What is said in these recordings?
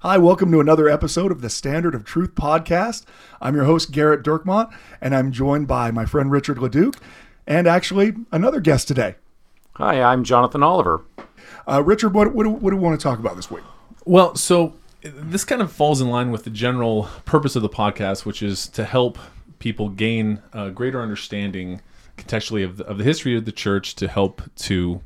Hi, welcome to another episode of the Standard of Truth podcast. I'm your host, Garrett Dirkmaat, and I'm joined by my friend Richard Leduc and actually another guest today. Hi, I'm Jonathan Oliver. Uh, Richard, what, what, what do we want to talk about this week? Well, so this kind of falls in line with the general purpose of the podcast, which is to help people gain a greater understanding contextually of the, of the history of the church to help to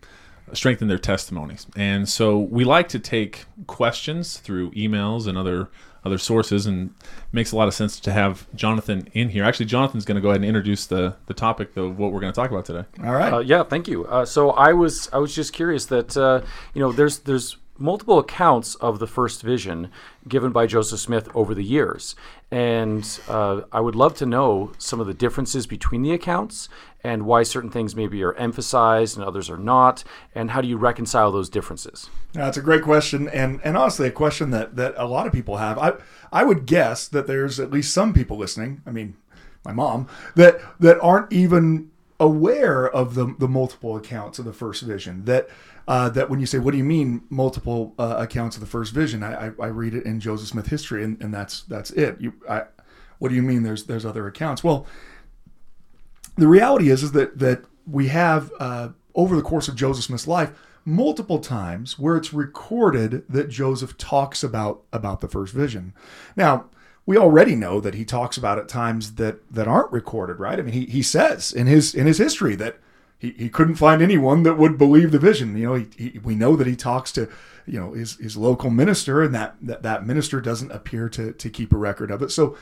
strengthen their testimonies. And so we like to take questions through emails and other other sources and it makes a lot of sense to have Jonathan in here. Actually, Jonathan's going to go ahead and introduce the the topic of what we're going to talk about today. All right. Uh, yeah, thank you. Uh, so I was I was just curious that uh, you know there's there's multiple accounts of the first vision given by Joseph Smith over the years, and uh, I would love to know some of the differences between the accounts and why certain things maybe are emphasized and others are not, and how do you reconcile those differences? That's a great question, and and honestly, a question that that a lot of people have. I I would guess that there's at least some people listening. I mean, my mom that that aren't even aware of the the multiple accounts of the first vision. That uh, that when you say, "What do you mean multiple uh, accounts of the first vision?" I, I, I read it in Joseph Smith history, and, and that's that's it. You, I, what do you mean? There's there's other accounts? Well, the reality is is that that we have uh, over the course of Joseph Smith's life multiple times where it's recorded that Joseph talks about about the first vision. Now, we already know that he talks about it times that that aren't recorded, right? I mean, he, he says in his in his history that he, he couldn't find anyone that would believe the vision. You know, he, he, we know that he talks to you know his, his local minister, and that, that that minister doesn't appear to to keep a record of it. So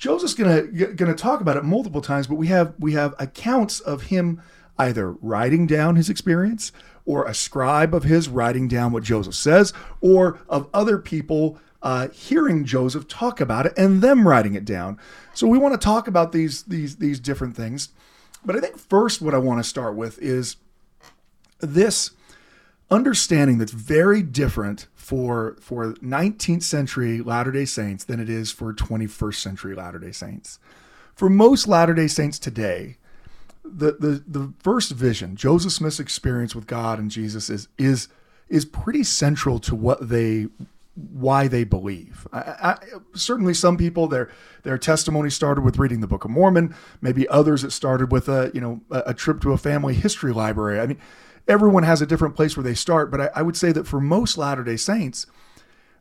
Joseph's gonna gonna talk about it multiple times, but we have we have accounts of him either writing down his experience or a scribe of his writing down what Joseph says, or of other people uh, hearing Joseph talk about it and them writing it down. So we want to talk about these these these different things. But I think first what I want to start with is this understanding that's very different for for 19th century Latter-day Saints than it is for 21st century Latter-day Saints. For most Latter-day Saints today, the the the first vision, Joseph Smith's experience with God and Jesus is is is pretty central to what they why they believe. I, I, certainly, some people their their testimony started with reading the Book of Mormon. Maybe others it started with a you know a, a trip to a family history library. I mean, everyone has a different place where they start, but I, I would say that for most Latter Day Saints,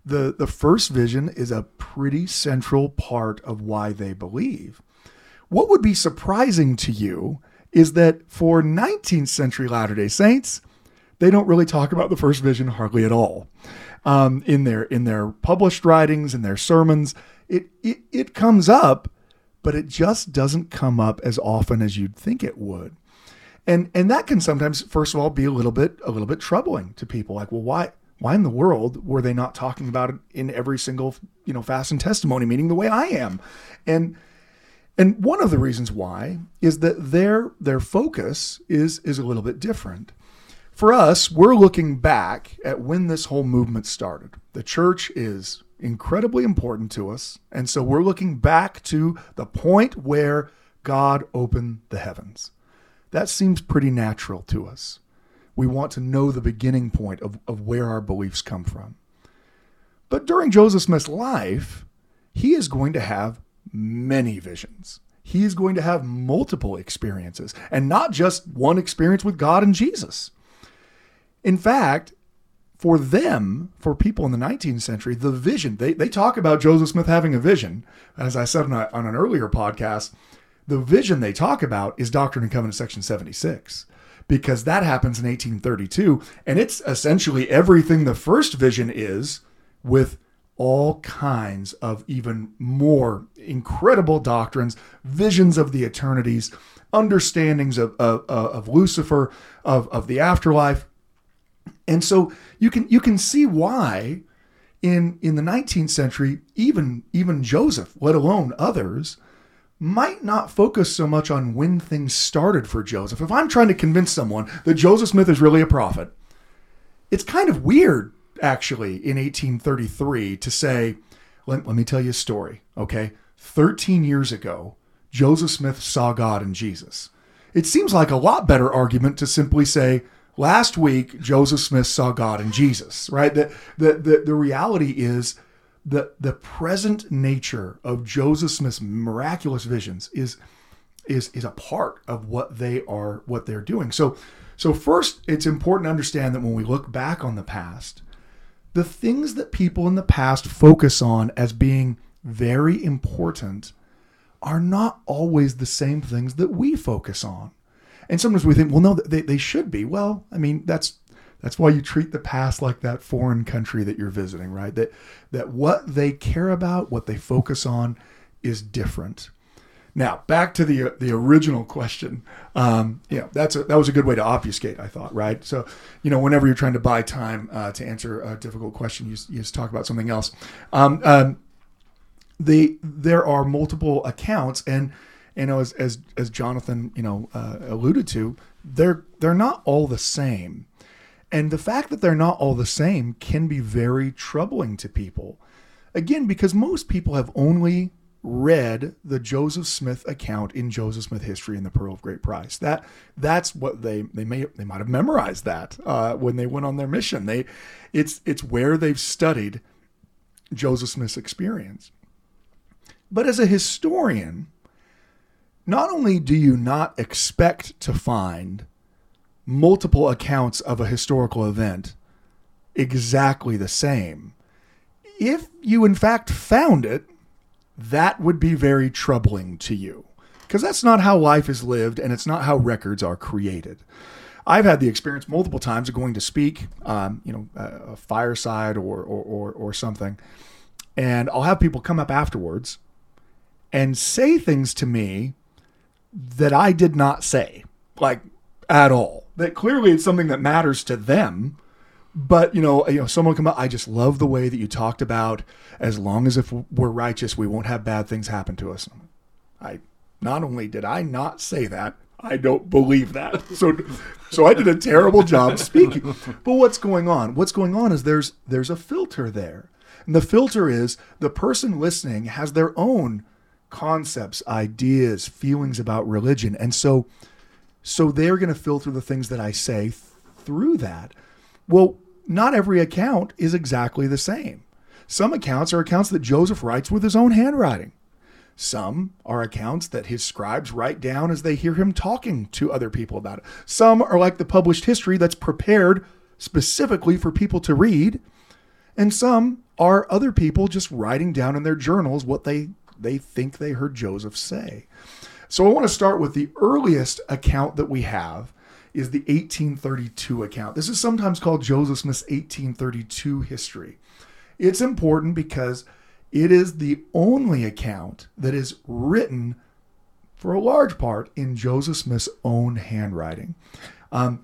the the first vision is a pretty central part of why they believe. What would be surprising to you is that for 19th century Latter Day Saints, they don't really talk about the first vision hardly at all um, in their in their published writings and their sermons. It, it it comes up, but it just doesn't come up as often as you'd think it would. And and that can sometimes, first of all, be a little bit a little bit troubling to people. Like, well, why why in the world were they not talking about it in every single you know fast and testimony meeting the way I am? And and one of the reasons why is that their their focus is is a little bit different. For us, we're looking back at when this whole movement started. The church is incredibly important to us, and so we're looking back to the point where God opened the heavens. That seems pretty natural to us. We want to know the beginning point of, of where our beliefs come from. But during Joseph Smith's life, he is going to have many visions. He is going to have multiple experiences, and not just one experience with God and Jesus. In fact, for them, for people in the 19th century, the vision, they, they talk about Joseph Smith having a vision. As I said on, a, on an earlier podcast, the vision they talk about is Doctrine and Covenants section 76 because that happens in 1832 and it's essentially everything the first vision is with all kinds of even more incredible doctrines visions of the eternities understandings of, of, of lucifer of, of the afterlife. And so you can you can see why in in the 19th century, even even Joseph, let alone others, might not focus so much on when things started for Joseph. If I'm trying to convince someone that Joseph Smith is really a prophet, it's kind of weird, actually, in 1833 to say, let, let me tell you a story, okay? 13 years ago, Joseph Smith saw God in Jesus. It seems like a lot better argument to simply say, last week, Joseph Smith saw God in Jesus, right? The, the, the, the reality is the, the present nature of Joseph Smith's miraculous visions is, is, is a part of what they are, what they're doing. So, so first, it's important to understand that when we look back on the past, the things that people in the past focus on as being very important are not always the same things that we focus on. And sometimes we think, well, no, they, they should be. Well, I mean, that's that's why you treat the past like that foreign country that you're visiting, right? That that what they care about, what they focus on, is different. Now, back to the the original question. Um, know, that's a, that was a good way to obfuscate, I thought, right? So, you know, whenever you're trying to buy time uh, to answer a difficult question, you, you just talk about something else. Um, um, the there are multiple accounts, and you know, as as, as Jonathan, you know, uh, alluded to, they're they're not all the same, and the fact that they're not all the same can be very troubling to people. Again, because most people have only read the Joseph Smith account in Joseph Smith history and the Pearl of Great Price. That that's what they they may they might have memorized that uh, when they went on their mission. They it's it's where they've studied Joseph Smith's experience. But as a historian, not only do you not expect to find multiple accounts of a historical event exactly the same, if you in fact found it, that would be very troubling to you because that's not how life is lived and it's not how records are created. I've had the experience multiple times of going to speak, um, you know, a, fireside or, or, or, or something, and I'll have people come up afterwards and say things to me that I did not say, like at all. That clearly it's something that matters to them. But you know, you know, someone come up. I just love the way that you talked about. As long as if we're righteous, we won't have bad things happen to us. I not only did I not say that, I don't believe that. So, so I did a terrible job speaking. But what's going on? What's going on is there's there's a filter there, and the filter is the person listening has their own concepts, ideas, feelings about religion. And so so they're going to filter the things that I say th- through that. Well, not every account is exactly the same. Some accounts are accounts that Joseph writes with his own handwriting. Some are accounts that his scribes write down as they hear him talking to other people about it. Some are like the published history that's prepared specifically for people to read. And some are other people just writing down in their journals what they they think they heard Joseph say. So I want to start with the earliest account that we have is the 1832 account. This is sometimes called Joseph Smith's 1832 history. It's important because it is the only account that is written for a large part in Joseph Smith's own handwriting. Um,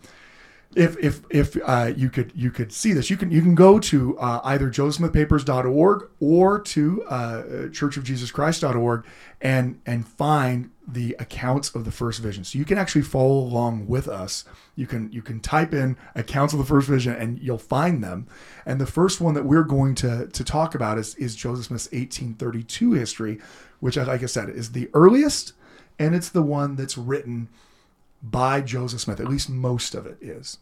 if if if uh, you could you could see this, you can you can go to uh, either josephsmithpapers.org or to uh, churchofjesuschrist.org and and find the accounts of the first vision. So you can actually follow along with us. You can you can type in accounts of the first vision and you'll find them. And the first one that we're going to to talk about is is Joseph Smith's 1832 history, which like I said is the earliest and it's the one that's written by Joseph Smith. At least most of it is.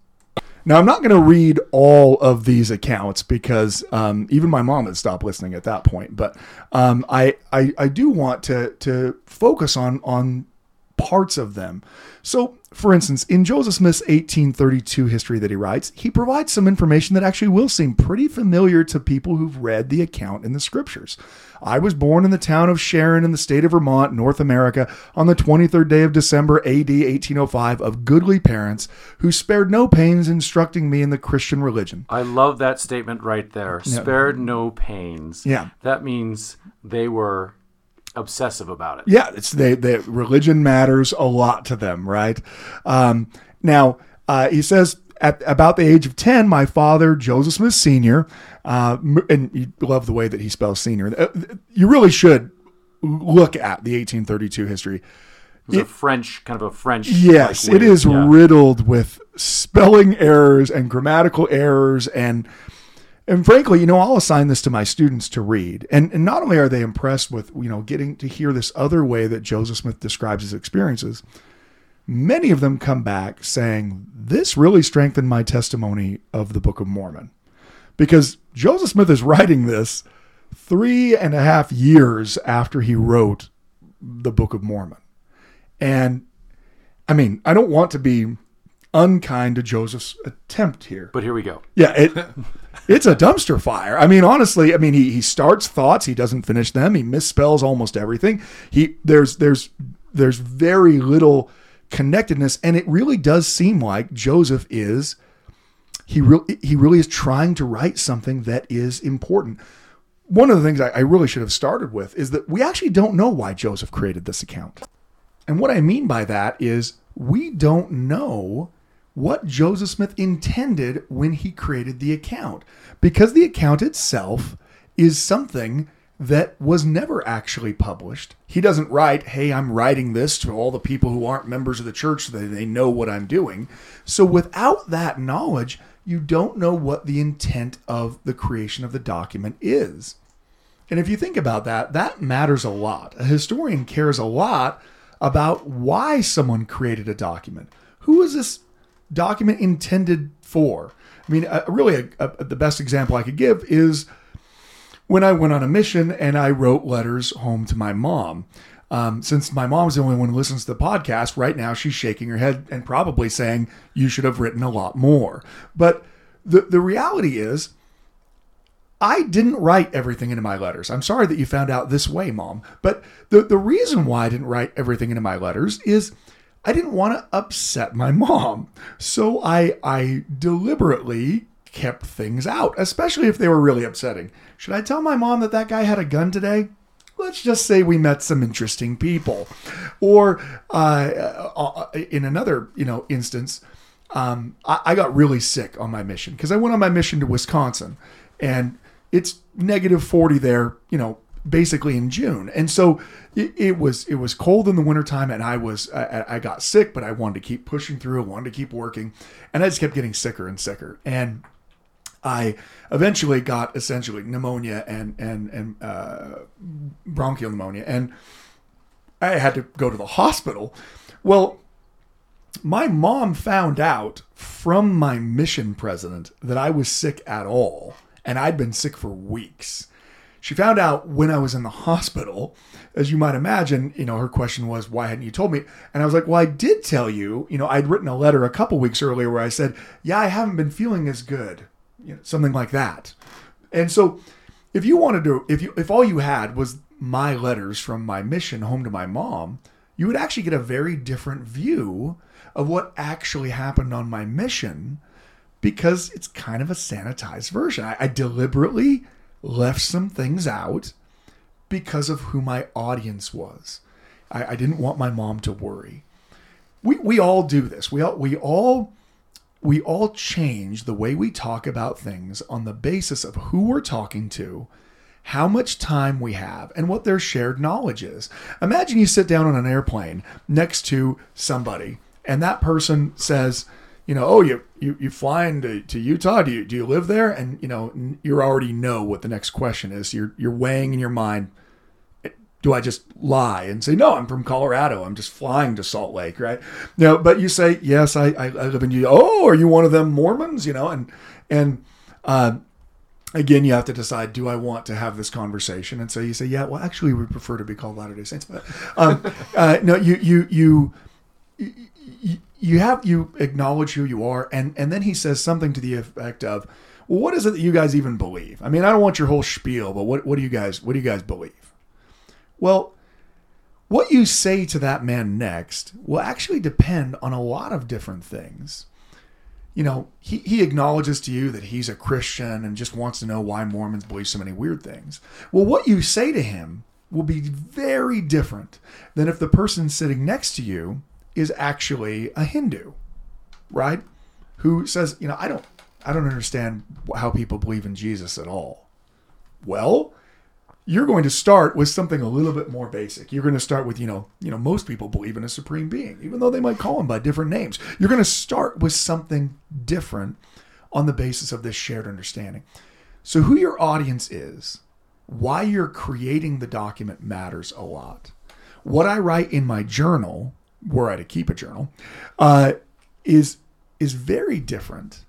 Now, I'm not going to read all of these accounts because um, even my mom had stopped listening at that point. But um, I, I, I do want to to focus on on parts of them. So, for instance, in Joseph Smith's 1832 history that he writes, he provides some information that actually will seem pretty familiar to people who've read the account in the scriptures. I was born in the town of Sharon in the state of Vermont, North America, on the 23rd day of December AD 1805 of goodly parents who spared no pains instructing me in the Christian religion. I love that statement right there. Spared no pains. Yeah. That means they were obsessive about it. Yeah, it's they, they religion matters a lot to them, right? Um, now uh, he says at about the age of 10, my father, Joseph Smith Sr., uh, and you love the way that he spells senior. Uh, You really should look at the 1832 history. It was a French, kind of a French. Yes, like, it yeah. riddled with spelling errors and grammatical errors and and frankly, you know, I'll assign this to my students to read. And and not only are they impressed with, you know, getting to hear this other way that Joseph Smith describes his experiences, many of them come back saying, This really strengthened my testimony of the Book of Mormon. Because Joseph Smith is writing this three and a half years after he wrote the Book of Mormon. And I mean, I don't want to be unkind to Joseph's attempt here. But here we go. Yeah, it it's a dumpster fire. I mean, honestly, I mean he he starts thoughts, he doesn't finish them, he misspells almost everything. He there's there's there's very little connectedness, and it really does seem like Joseph is he really he really is trying to write something that is important. One of the things I, I really should have started with is that we actually don't know why Joseph created this account. And what I mean by that is we don't know what Joseph Smith intended when he created the account because the account itself is something that was never actually published. He doesn't write, "Hey, I'm writing this to all the people who aren't members of the church so that they know what I'm doing." So without that knowledge, you don't know what the intent of the creation of the document is. And if you think about that, that matters a lot. A historian cares a lot about why someone created a document. Who is this document intended for? I mean, uh, really, a, a, the best example I could give is when I went on a mission and I wrote letters home to my mom. Um, since my mom's the only one who listens to the podcast, right now she's shaking her head and probably saying, You should have written a lot more. But the, the reality is, I didn't write everything into my letters. I'm sorry that you found out this way, mom. But the, the reason why I didn't write everything into my letters is I didn't want to upset my mom. So I I deliberately kept things out, especially if they were really upsetting. Should I tell my mom that that guy had a gun today? Let's just say we met some interesting people. Or uh, uh, in another, you know, instance, um, I, I got really sick on my mission because I went on my mission to Wisconsin, and it's negative 40 there, you know, basically in June. And so it, it was it was cold in the wintertime and I was I, I got sick, but I wanted to keep pushing through, I wanted to keep working, and I just kept getting sicker and sicker. And I eventually got essentially pneumonia and and and uh, bronchial pneumonia, and I had to go to the hospital. Well, my mom found out from my mission president that I was sick at all, and I'd been sick for weeks. She found out when I was in the hospital. As you might imagine, you know, her question was, why hadn't you told me? And I was like, well, I did tell you. You know, I'd written a letter a couple weeks earlier where I said, yeah, I haven't been feeling as good, you know, something like that. And so, if you wanted to, if you, if all you had was my letters from my mission home to my mom, you would actually get a very different view of what actually happened on my mission because it's kind of a sanitized version. I, I deliberately left some things out because of who my audience was. I, I didn't want my mom to worry. We, we all do this. We all we all we all change the way we talk about things on the basis of who we're talking to, how much time we have, and what their shared knowledge is. Imagine you sit down on an airplane next to somebody, and that person says, you know, oh, you you you flying to, to Utah? Do you do you live there? And you know, you already know what the next question is. You're you're weighing in your mind. Do I just lie and say no? I'm from Colorado. I'm just flying to Salt Lake, right? No, but you say yes. I I, I live in Utah. Oh, are you one of them Mormons? You know, and and uh, again, you have to decide: Do I want to have this conversation? And so you say, yeah. Well, actually, we prefer to be called Latter Day Saints. But um, uh, no, you you you you you have you acknowledge who you are and and then he says something to the effect of well what is it that you guys even believe? I mean i don't want your whole spiel but what what do you guys what do you guys believe? Well what you say to that man next will actually depend on a lot of different things. You know he, he acknowledges to you that he's a christian and just wants to know why mormons believe so many weird things. Well what you say to him will be very different than if the person sitting next to you is actually a Hindu, right? who says, you know, I don't, I don't understand how people believe in Jesus at all. Well, you're going to start with something a little bit more basic. You're going to start with, you know, you know, most people believe in a supreme being, even though they might call him by different names. You're going to start with something different on the basis of this shared understanding. So who your audience is, why you're creating the document matters a lot. What I write in my journal, were I to keep a journal, uh, is is very different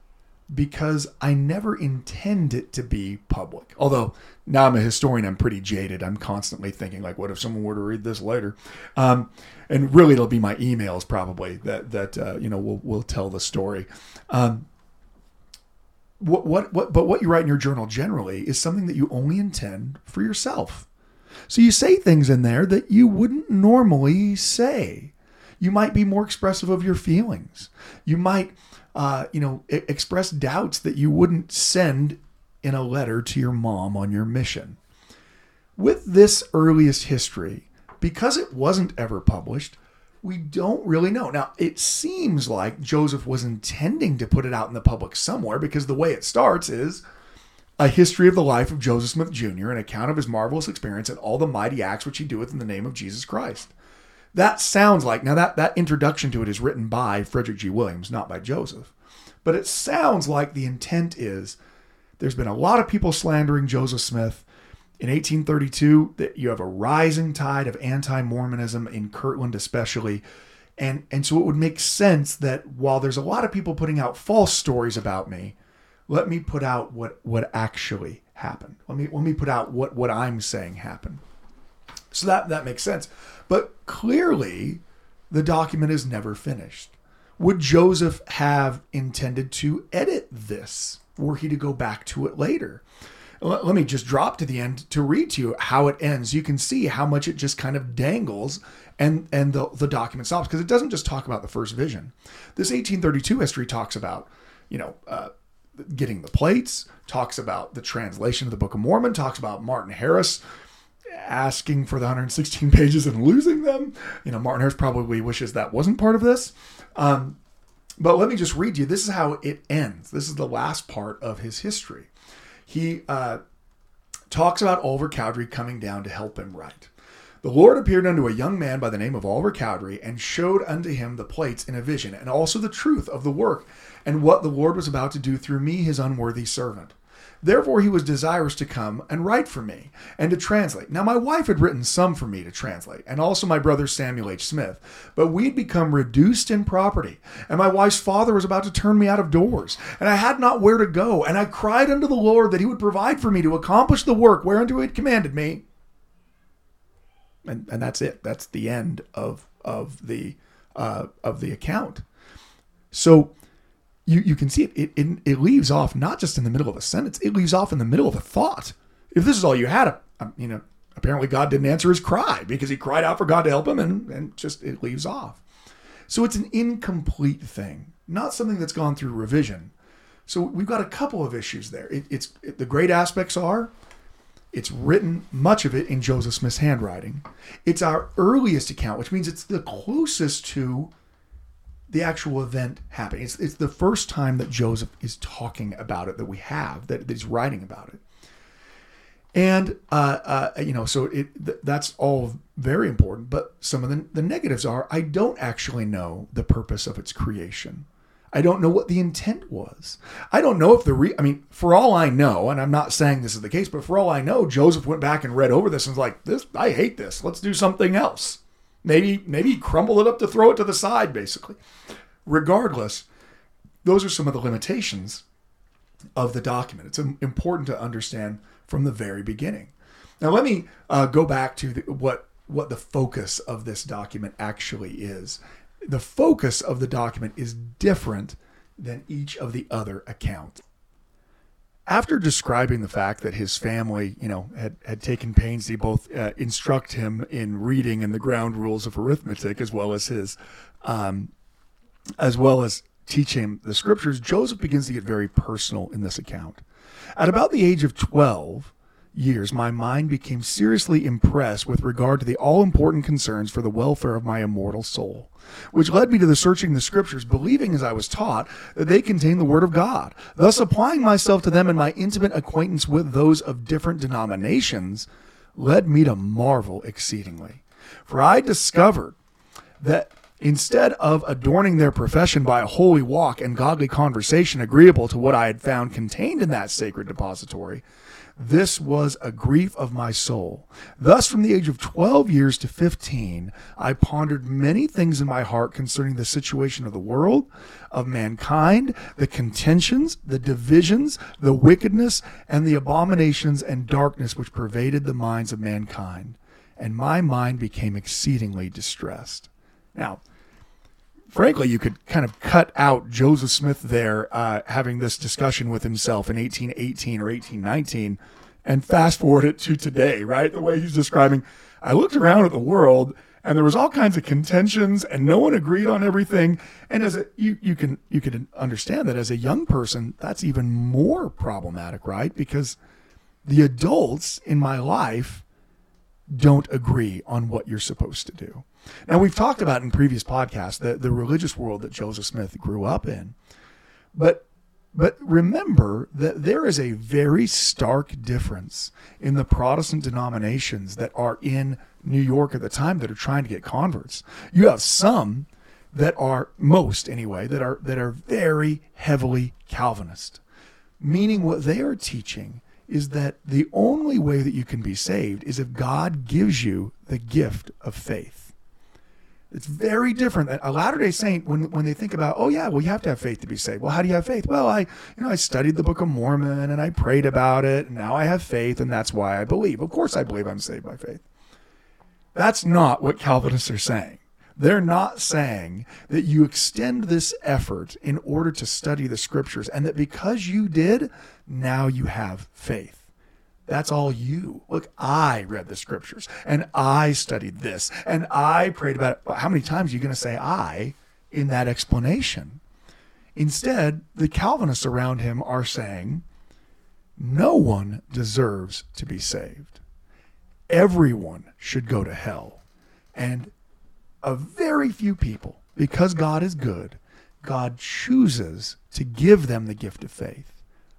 because I never intend it to be public. Although now I'm a historian, I'm pretty jaded. I'm constantly thinking like, what if someone were to read this later? Um, and really, it'll be my emails probably that that uh, you know will will tell the story. Um, what, what what but what you write in your journal generally is something that you only intend for yourself. So you say things in there that you wouldn't normally say. You might be more expressive of your feelings. You might uh, you know, e- express doubts that you wouldn't send in a letter to your mom on your mission. With this earliest history, because it wasn't ever published, we don't really know. Now, it seems like Joseph was intending to put it out in the public somewhere because the way it starts is a history of the life of Joseph Smith Jr., an account of his marvelous experience and all the mighty acts which he doeth in the name of Jesus Christ. That sounds like, now that, that introduction to it is written by Frederick G. Williams, not by Joseph. But it sounds like the intent is there's been a lot of people slandering Joseph Smith. In 1832, that you have a rising tide of anti-Mormonism in Kirtland, especially, and and so it would make sense that while there's a lot of people putting out false stories about me, let me put out what what actually happened. Let me let me put out what what I'm saying happened. So that that makes sense. But clearly, the document is never finished. Would Joseph have intended to edit this were he to go back to it later? Let, me just drop to the end to read to you how it ends. You can see how much it just kind of dangles and and the, the document stops because it doesn't just talk about the first vision. This 1832 history talks about, you know, uh, getting the plates, talks about the translation of the Book of Mormon, talks about Martin Harris asking for the 116 pages and losing them. You know, Martin Harris probably wishes that wasn't part of this. Um, but let me just read you. This is how it ends. This is the last part of his history. He uh, talks about Oliver Cowdery coming down to help him write. The Lord appeared unto a young man by the name of Oliver Cowdery and showed unto him the plates in a vision, and also the truth of the work, and what the Lord was about to do through me, his unworthy servant. Therefore he was desirous to come and write for me and to translate. Now my wife had written some for me to translate, and also my brother Samuel H. Smith, but we had become reduced in property, and my wife's father was about to turn me out of doors, and I had not where to go, and I cried unto the Lord that he would provide for me to accomplish the work whereunto he had commanded me. And, and that's it. That's the end of of the uh, of the account. So you, you can see it, it, it, it leaves off not just in the middle of a sentence, it leaves off in the middle of a thought. If this is all you had, you know, apparently God didn't answer his cry because he cried out for God to help him and, and just it leaves off. So it's an incomplete thing, not something that's gone through revision. So we've got a couple of issues there. It, it's it, the great aspects are it's written much of it in Joseph Smith's handwriting. It's our earliest account, which means it's the closest to the actual event happening. It's, it's the first time that Joseph is talking about it that we have, that, that he's writing about it. And, uh, uh, you know, so it th- that's all very important. But some of the, the negatives are I don't actually know the purpose of its creation. I don't know what the intent was. I don't know if the re I mean, for all I know, and I'm not saying this is the case, but for all I know, Joseph went back and read over this and was like, "This, I hate this. Let's do something else." Maybe, maybe crumble it up to throw it to the side, basically. Regardless, those are some of the limitations of the document. It's important to understand from the very beginning. Now, let me uh, go back to the, what what the focus of this document actually is. The focus of the document is different than each of the other accounts. After describing the fact that his family, you know, had, had taken pains to both uh, instruct him in reading and the ground rules of arithmetic, as well as his, um, as well as teach him the scriptures, Joseph begins to get very personal in this account. At about the age of twelve, years, my mind became seriously impressed with regard to the all important concerns for the welfare of my immortal soul, which led me to the searching the scriptures, believing as I was taught that they contain the Word of God. Thus, applying myself to them and my intimate acquaintance with those of different denominations led me to marvel exceedingly. For I discovered that instead of adorning their profession by a holy walk and godly conversation agreeable to what I had found contained in that sacred depository, this was a grief of my soul. Thus, from the age of 12 years to 15, I pondered many things in my heart concerning the situation of the world, of mankind, the contentions, the divisions, the wickedness, and the abominations and darkness which pervaded the minds of mankind. And my mind became exceedingly distressed. Now, frankly, you could kind of cut out Joseph Smith there uh, having this discussion with himself in 1818 or 1819 and fast forward it to today, right? The way he's describing, I looked around at the world and there was all kinds of contentions and no one agreed on everything. And as a, you, you can, you can understand that as a young person, that's even more problematic, right? Because the adults in my life don't agree on what you're supposed to do. Now, we've talked about in previous podcasts the, the religious world that Joseph Smith grew up in. But but remember that there is a very stark difference in the Protestant denominations that are in New York at the time that are trying to get converts. You have some that are most anyway that are that are very heavily Calvinist. Meaning what they are teaching is that the only way that you can be saved is if God gives you the gift of faith. It's very different. A Latter Day Saint, when when they think about, oh yeah, well you have to have faith to be saved. Well, how do you have faith? Well, I you know I studied the Book of Mormon and I prayed about it, and now I have faith, and that's why I believe. Of course, I believe I'm saved by faith. That's not what Calvinists are saying. They're not saying that you extend this effort in order to study the scriptures, and that because you did, now you have faith. That's all you. Look, I read the scriptures and I studied this and I prayed about it. How many times are you going to say I in that explanation? Instead, the Calvinists around him are saying, no one deserves to be saved. Everyone should go to hell. And a very few people, because God is good, God chooses to give them the gift of faith.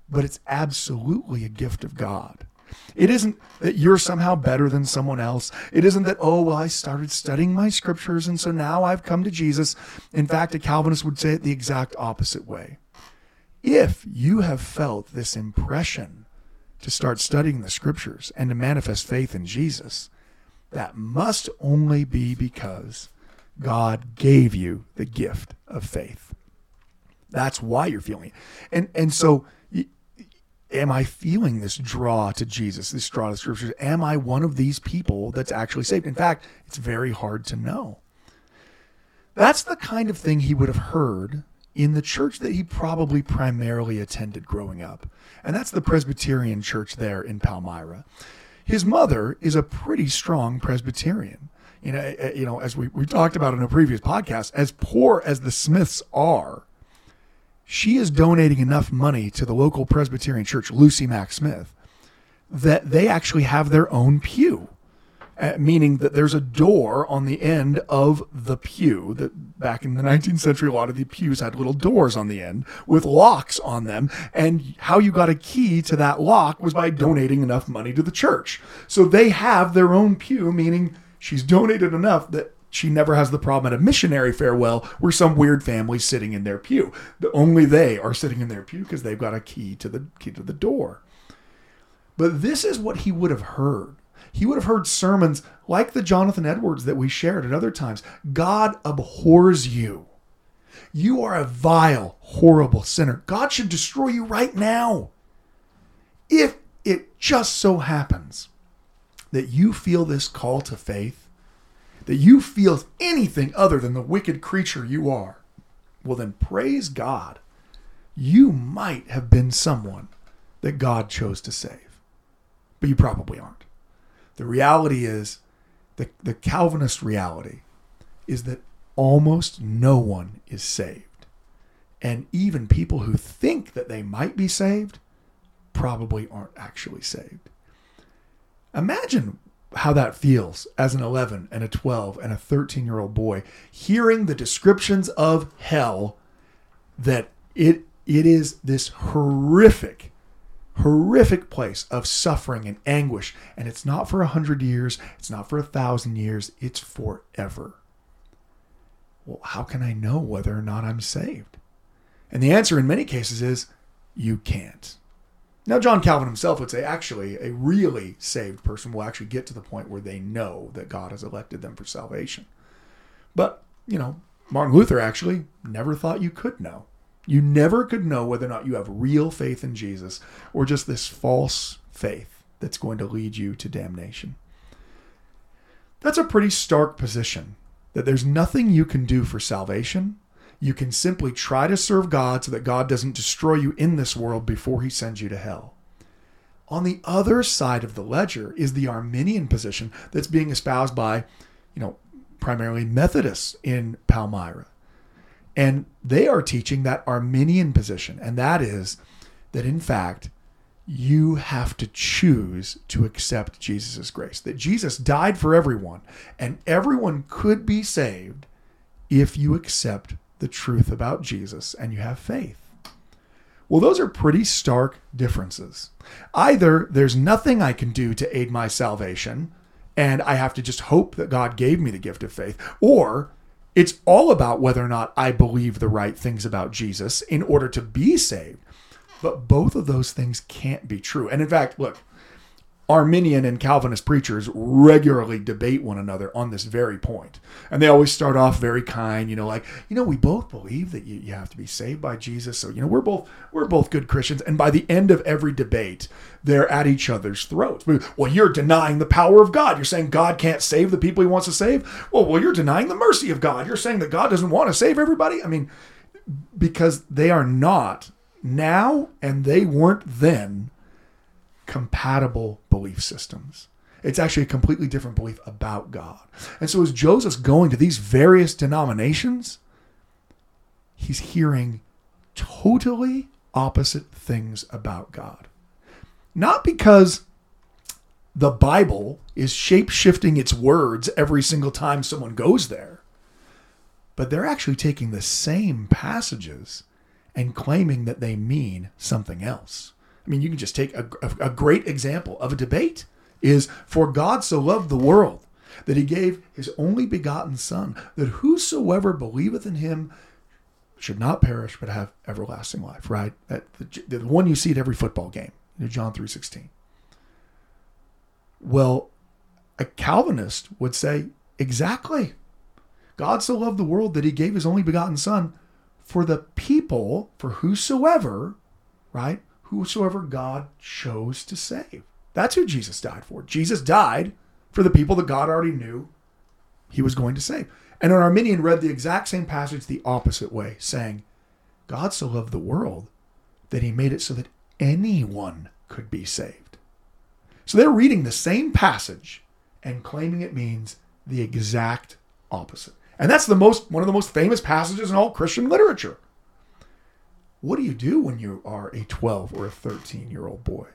But it's absolutely a gift of God. It isn't that you're somehow better than someone else. It isn't that, oh, well, I started studying my scriptures and so now I've come to Jesus. In fact, a Calvinist would say it the exact opposite way. If you have felt this impression to start studying the scriptures and to manifest faith in Jesus, that must only be because God gave you the gift of faith. That's why you're feeling it. And and so am I feeling this draw to Jesus, this draw to scriptures? Am I one of these people that's actually saved? In fact, it's very hard to know. That's the kind of thing he would have heard in the church that he probably primarily attended growing up. And that's the Presbyterian church there in Palmyra. His mother is a pretty strong Presbyterian. You know, eh, eh, you know, as we, we talked about in a previous podcast, as poor as the Smiths are, she is donating enough money to the local Presbyterian church, Lucy Mack Smith, that they actually have their own pew. Uh, meaning that there's a door on the end of the pew that back in the 19th century a lot of the pews had little doors on the end with locks on them and how you got a key to that lock was by donating enough money to the church so they have their own pew meaning she's donated enough that she never has the problem at a missionary farewell where some weird family's sitting in their pew. The, only they are sitting in their pew because they've got a key to the key to the door. But this is what he would have heard. He would have heard sermons like the Jonathan Edwards that we shared at other times. God abhors you. You are a vile, horrible sinner. God should destroy you right now. If it just so happens that you feel this call to faith, that you feel anything other than the wicked creature you are, well, then praise God. You might have been someone that God chose to save, but you probably aren't. The reality is, the, the Calvinist reality is that almost no one is saved. And even people who think that they might be saved probably aren't actually saved. Imagine how that feels as an 11 and a 12 and a 13 year old boy hearing the descriptions of hell that it it is this horrific horrific place of suffering and anguish. And it's not for a hundred years. It's not for a thousand years. It's forever. Well how can i know whether or not i'm saved? And the answer in many cases is you can't now, John Calvin himself would say actually, a really saved person will actually get to the point where they know that God has elected them for salvation. But, you know, Martin Luther actually never thought you could know. You never could know whether or not you have real faith in Jesus or just this false faith that's going to lead you to damnation. That's a pretty stark position that there's nothing you can do for salvation you can simply try to serve God so that God doesn't destroy you in this world before he sends you to hell. On the other side of the ledger is the Arminian position that's being espoused by, you know, primarily Methodists in Palmyra. And they are teaching that Arminian position, and that is that in fact, you have to choose to accept Jesus' grace. That Jesus died for everyone, and everyone could be saved if you accept the truth about Jesus and you have faith. Well, those are pretty stark differences. Either there's nothing I can do to aid my salvation, and I have to just hope that God gave me the gift of faith, or it's all about whether or not I believe the right things about Jesus in order to be saved. But both of those things can't be true. And in fact, look, Arminian and Calvinist preachers regularly debate one another on this very point. And they always start off very kind, you know, like, you know, we both believe that you, you have to be saved by Jesus. So, you know, we're both we're both good Christians. And by the end of every debate, they're at each other's throats. Well, you're denying the power of God. You're saying God can't save the people he wants to save. Well, well, you're denying the mercy of God. You're saying that God doesn't want to save everybody. I mean, because they are not now and they weren't then compatible belief systems. It's actually a completely different belief about God. And so, as Joseph's going to these various denominations, he's hearing totally opposite things about God. Not because the Bible is shape shifting its words every single time someone goes there, but they're actually taking the same passages and claiming that they mean something else. I mean, you can just take a, a, great example of a debate is for God so loved the world that he gave his only begotten son that whosoever believeth in him should not perish but have everlasting life. Right? That the, the one you see at every football game john 3.16 well a calvinist would say exactly. God so loved the world that he gave his only begotten son for the people for whosoever right whosoever God chose to save. That's who Jesus died for. Jesus died for the people that God already knew he was going to save. And an Arminian read the exact same passage the opposite way, saying, God so loved the world that he made it so that anyone could be saved. So they're reading the same passage and claiming it means the exact opposite. And that's the most one of the most famous passages in all Christian literature. What do you do when you are a 12 or a 13 year old boy?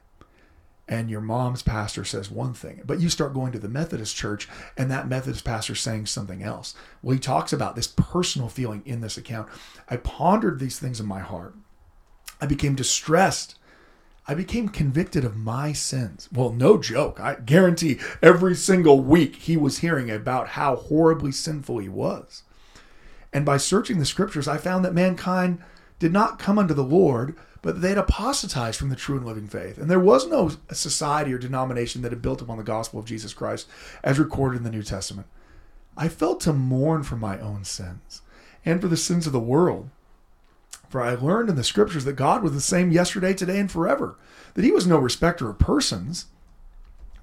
And your mom's pastor says one thing, but you start going to the Methodist church and that Methodist pastor saying something else. Well, he talks about this personal feeling in this account. I pondered these things in my heart. I became distressed. I became convicted of my sins. Well, no joke. I guarantee every single week he was hearing about how horribly sinful he was. And by searching the scriptures, I found that mankind did not come unto the Lord, but they had apostatized from the true and living faith. And there was no society or denomination that had built upon the gospel of Jesus Christ as recorded in the New Testament. I felt to mourn for my own sins and for the sins of the world. For I learned in the scriptures that God was the same yesterday, today, and forever, that he was no respecter of persons,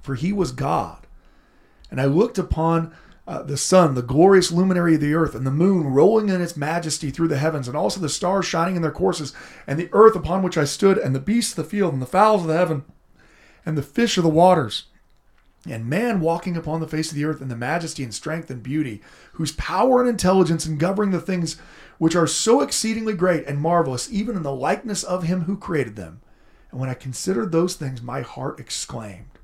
for he was God. And I looked upon uh, the sun, the glorious luminary of the earth, and the moon rolling in its majesty through the heavens, and also the stars shining in their courses, and the earth upon which I stood, and the beasts of the field, and the fowls of the heaven, and the fish of the waters, and man walking upon the face of the earth in the majesty and strength and beauty, whose power and intelligence in governing the things which are so exceedingly great and marvelous, even in the likeness of him who created them. And when I considered those things, my heart exclaimed,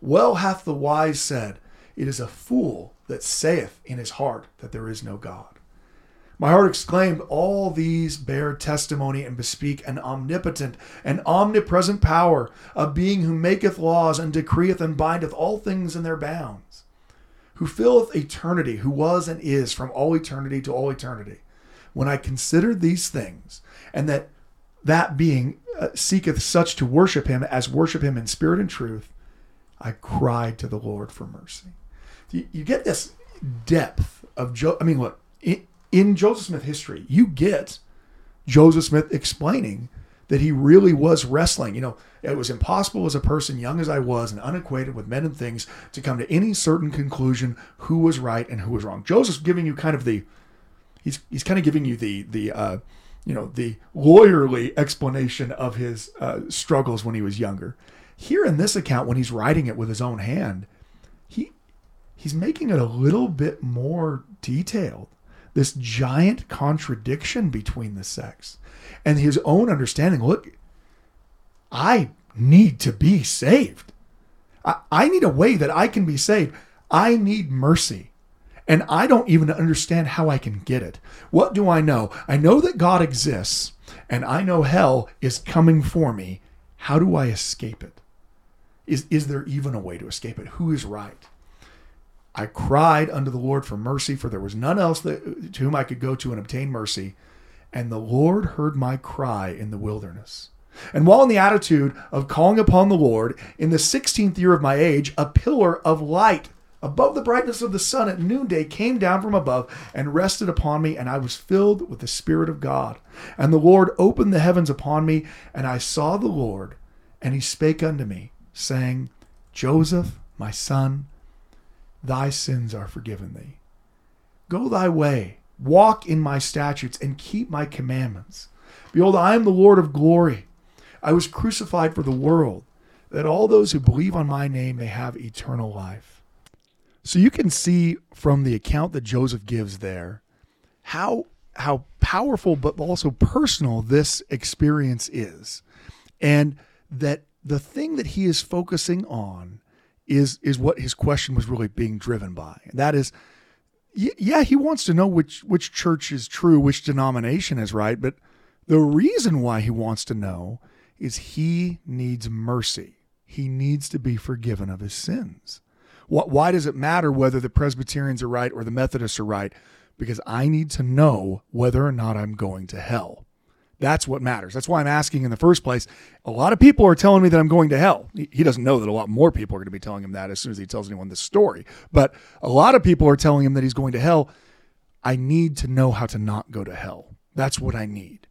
Well hath the wise said, It is a fool that saith in his heart that there is no God. My heart exclaimed, All these bear testimony and bespeak an omnipotent and omnipresent power, a being who maketh laws and decreeth and bindeth all things in their bounds, who filleth eternity, who was and is from all eternity to all eternity. When I considered these things, and that that being uh, seeketh such to worship him as worship him in spirit and truth, I cried to the Lord for mercy. You, get this depth of Jo. I mean, look, in, in Joseph Smith history, you get Joseph Smith explaining that he really was wrestling. You know, it was impossible as a person, young as I was and unacquainted with men and things, to come to any certain conclusion who was right and who was wrong. Joseph's giving you kind of the, he's he's kind of giving you the the uh, you know the lawyerly explanation of his uh, struggles when he was younger. Here in this account, when he's writing it with his own hand, he's making it a little bit more detailed this giant contradiction between the sects and his own understanding. Look, I need to be saved. I, I need a way that I can be saved. I need mercy. And I don't even understand how I can get it. What do I know? I know that God exists, and I know hell is coming for me. How do I escape it? Is, is there even a way to escape it? Who is right? I cried unto the Lord for mercy, for there was none else that, to whom I could go to and obtain mercy. And the Lord heard my cry in the wilderness. And while in the attitude of calling upon the Lord, in the 16th year of my age, a pillar of light above the brightness of the sun at noonday came down from above and rested upon me, and I was filled with the Spirit of God. And the Lord opened the heavens upon me, and I saw the Lord, and he spake unto me, saying, Joseph, my son, thy sins are forgiven thee. Go thy way, walk in my statutes, and keep my commandments. Behold, I am the Lord of glory. I was crucified for the world, that all those who believe on my name may have eternal life. So you can see from the account that Joseph gives there how how powerful but also personal this experience is. And that the thing that he is focusing on is is what his question was really being driven by. And that is yeah, he wants to know which which church is true, which denomination is right, but the reason why he wants to know is he needs mercy. He needs to be forgiven of his sins. Why does it matter whether the Presbyterians are right or the Methodists are right? Because I need to know whether or not I'm going to hell. That's what matters. That's why I'm asking in the first place. A lot of people are telling me that I'm going to hell. He doesn't know that a lot more people are going to be telling him that as soon as he tells anyone this story. But a lot of people are telling him that he's going to hell. I need to know how to not go to hell. That's what I need.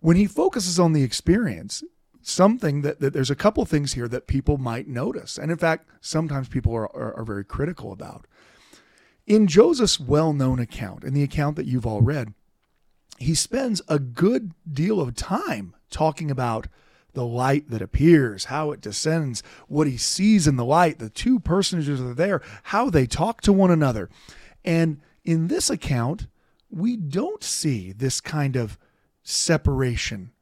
When he focuses on the experience, something that, that there's a couple things here that people might notice. And in fact, sometimes people are, are, are very critical about. In Joseph's well known account, in the account that you've all read, he spends a good deal of time talking about the light that appears, how it descends, what he sees in the light, the two personages are there, how they talk to one another. And in this account, we don't see this kind of separation.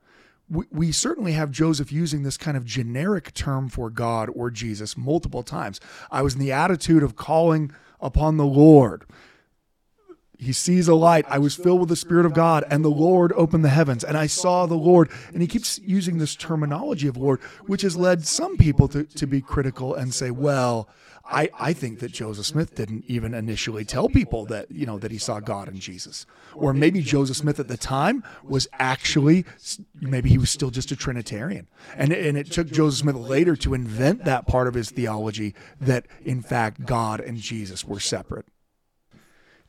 We, we certainly have Joseph using this kind of generic term for God or Jesus multiple times. I was in the attitude of calling upon the Lord he sees a light. I was filled with the Spirit of God, and the Lord opened the heavens, and I saw the Lord. And he keeps using this terminology of Lord, which has led some people to, to be critical and say, well, I, I think that Joseph Smith didn't even initially tell people that, you know, that he saw God in Jesus. Or maybe Joseph Smith at the time was actually, maybe he was still just a Trinitarian. And, and it took Joseph Smith later to invent that part of his theology that, in fact, God and Jesus were separate.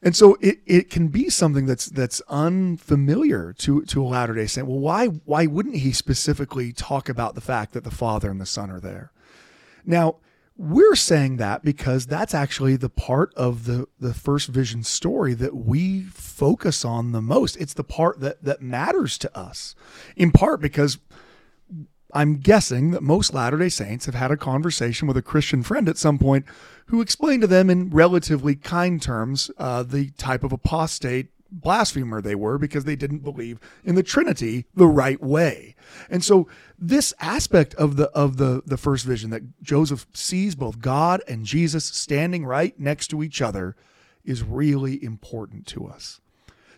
And so it, it can be something that's that's unfamiliar to to a Latter Day Saint. Well, why why wouldn't he specifically talk about the fact that the Father and the Son are there? Now we're saying that because that's actually the part of the the first vision story that we focus on the most. It's the part that that matters to us, in part because I'm guessing that most Latter day Saints have had a conversation with a Christian friend at some point who explained to them in relatively kind terms uh, the type of apostate blasphemer they were because they didn't believe in the Trinity the right way. And so this aspect of the of the the first vision that Joseph sees both God and Jesus standing right next to each other is really important to us.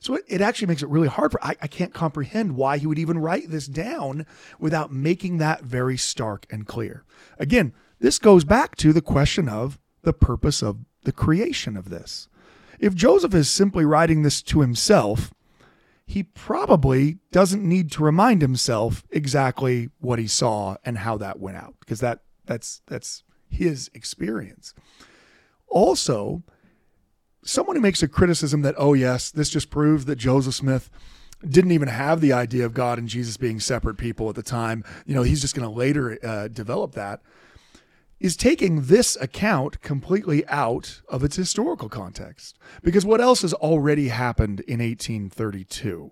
So it, it actually makes it really hard for I, I can't comprehend why he would even write this down without making that very stark and clear. Again, this goes back to the question of the purpose of the creation of this. If Joseph is simply writing this to himself, he probably doesn't need to remind himself exactly what he saw and how that went out because that that's that's his experience. Also, someone who makes a criticism that oh yes, this just proves that Joseph Smith didn't even have the idea of God and Jesus being separate people at the time. You know, he's just going to later uh, develop that is taking this account completely out of its historical context. Because what else has already happened in 1832?